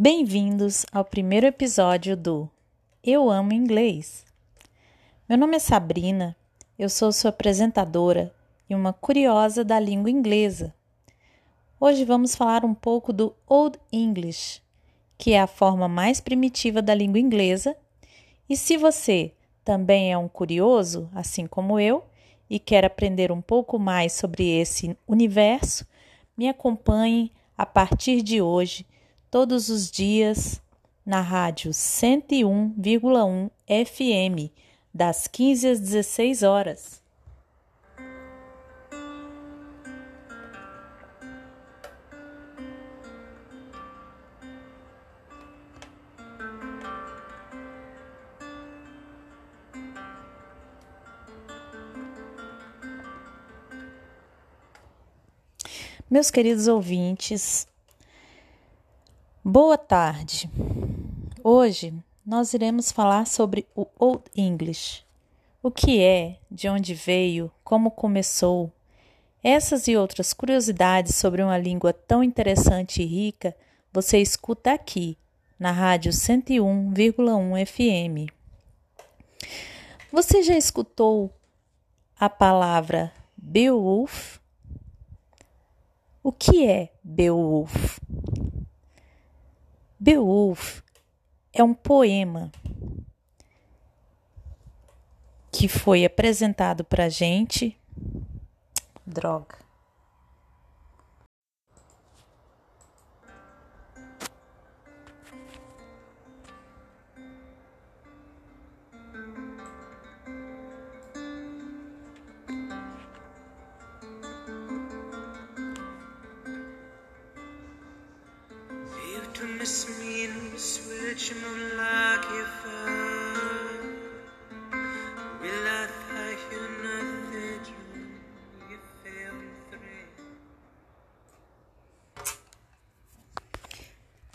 Bem-vindos ao primeiro episódio do Eu Amo Inglês. Meu nome é Sabrina, eu sou sua apresentadora e uma curiosa da língua inglesa. Hoje vamos falar um pouco do Old English, que é a forma mais primitiva da língua inglesa. E se você também é um curioso, assim como eu, e quer aprender um pouco mais sobre esse universo, me acompanhe a partir de hoje todos os dias na rádio 101,1 FM, das 15 às 16 horas. Meus queridos ouvintes, Boa tarde. Hoje nós iremos falar sobre o Old English. O que é, de onde veio, como começou. Essas e outras curiosidades sobre uma língua tão interessante e rica você escuta aqui, na rádio 101,1 FM. Você já escutou a palavra Beowulf? O que é Beowulf? Beowulf é um poema que foi apresentado para gente. Droga.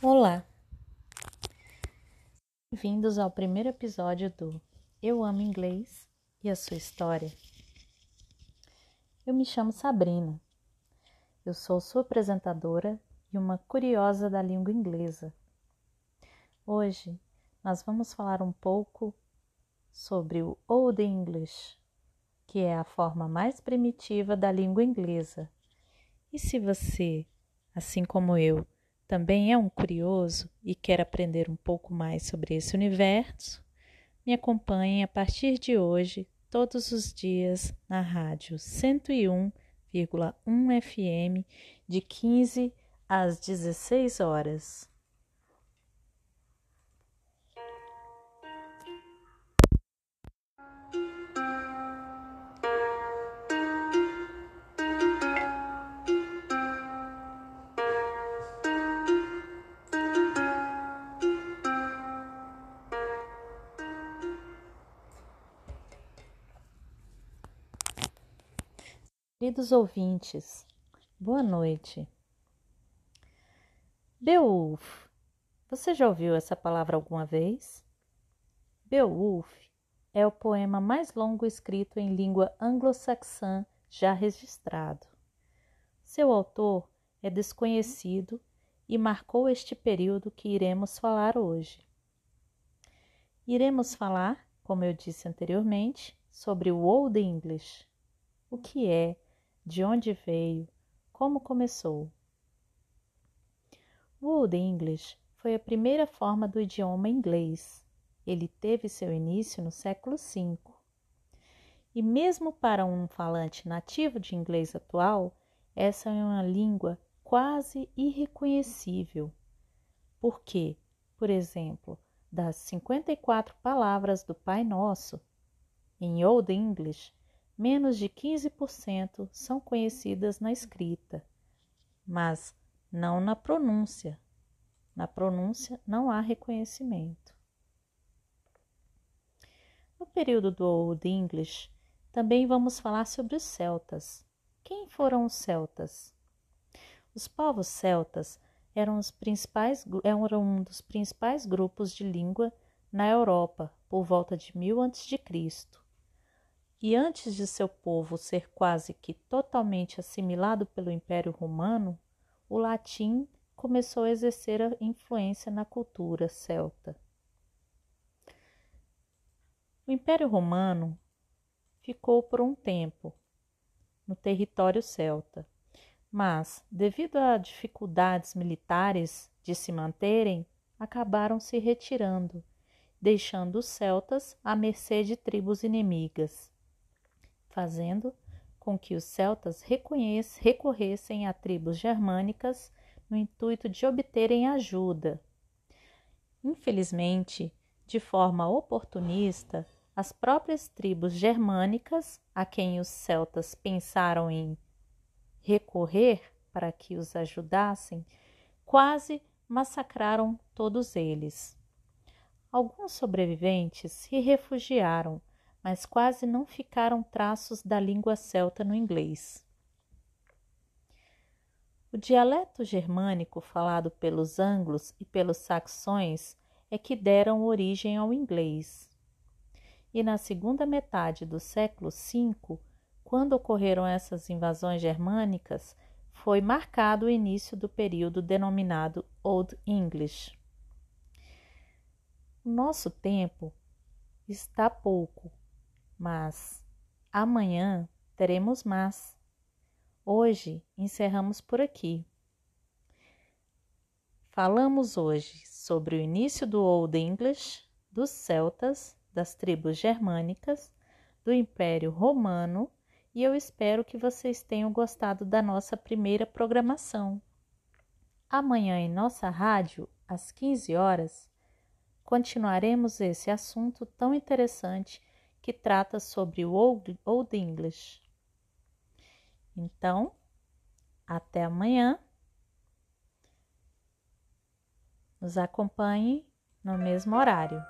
Olá! Bem-vindos ao primeiro episódio do Eu Amo Inglês e a Sua História. Eu me chamo Sabrina. Eu sou sua apresentadora e uma curiosa da língua inglesa. Hoje nós vamos falar um pouco sobre o Old English, que é a forma mais primitiva da língua inglesa. E se você, assim como eu, também é um curioso e quer aprender um pouco mais sobre esse universo, me acompanhe a partir de hoje, todos os dias, na rádio 101,1 FM, de 15 às 16 horas. Queridos ouvintes, boa noite. Beowulf. Você já ouviu essa palavra alguma vez? Beowulf é o poema mais longo escrito em língua anglo-saxã já registrado. Seu autor é desconhecido e marcou este período que iremos falar hoje. Iremos falar, como eu disse anteriormente, sobre o Old English. O que é de onde veio, como começou. O Old English foi a primeira forma do idioma inglês. Ele teve seu início no século V. E mesmo para um falante nativo de inglês atual, essa é uma língua quase irreconhecível. Porque, por exemplo, das 54 palavras do Pai Nosso, em Old English, menos de 15% são conhecidas na escrita, mas não na pronúncia. Na pronúncia não há reconhecimento. No período do Old English, também vamos falar sobre os celtas. Quem foram os celtas? Os povos celtas eram, os principais, eram um dos principais grupos de língua na Europa por volta de 1000 a.C. E antes de seu povo ser quase que totalmente assimilado pelo Império Romano, o latim começou a exercer a influência na cultura celta. O Império Romano ficou por um tempo no território celta, mas, devido a dificuldades militares de se manterem, acabaram se retirando, deixando os celtas à mercê de tribos inimigas, fazendo com que os celtas recorressem a tribos germânicas no intuito de obterem ajuda. Infelizmente, de forma oportunista, as próprias tribos germânicas, a quem os celtas pensaram em recorrer para que os ajudassem, quase massacraram todos eles. Alguns sobreviventes se refugiaram, mas quase não ficaram traços da língua celta no inglês. O dialeto germânico falado pelos anglos e pelos saxões é que deram origem ao inglês. E na segunda metade do século V, quando ocorreram essas invasões germânicas, foi marcado o início do período denominado Old English. O nosso tempo está pouco, mas amanhã teremos mais. Hoje encerramos por aqui. Falamos hoje sobre o início do Old English, dos celtas, das tribos germânicas, do Império Romano e eu espero que vocês tenham gostado da nossa primeira programação. Amanhã em nossa rádio, às 15 horas, continuaremos esse assunto tão interessante que trata sobre o Old, Old English. Então, até amanhã. Nos acompanhe no mesmo horário.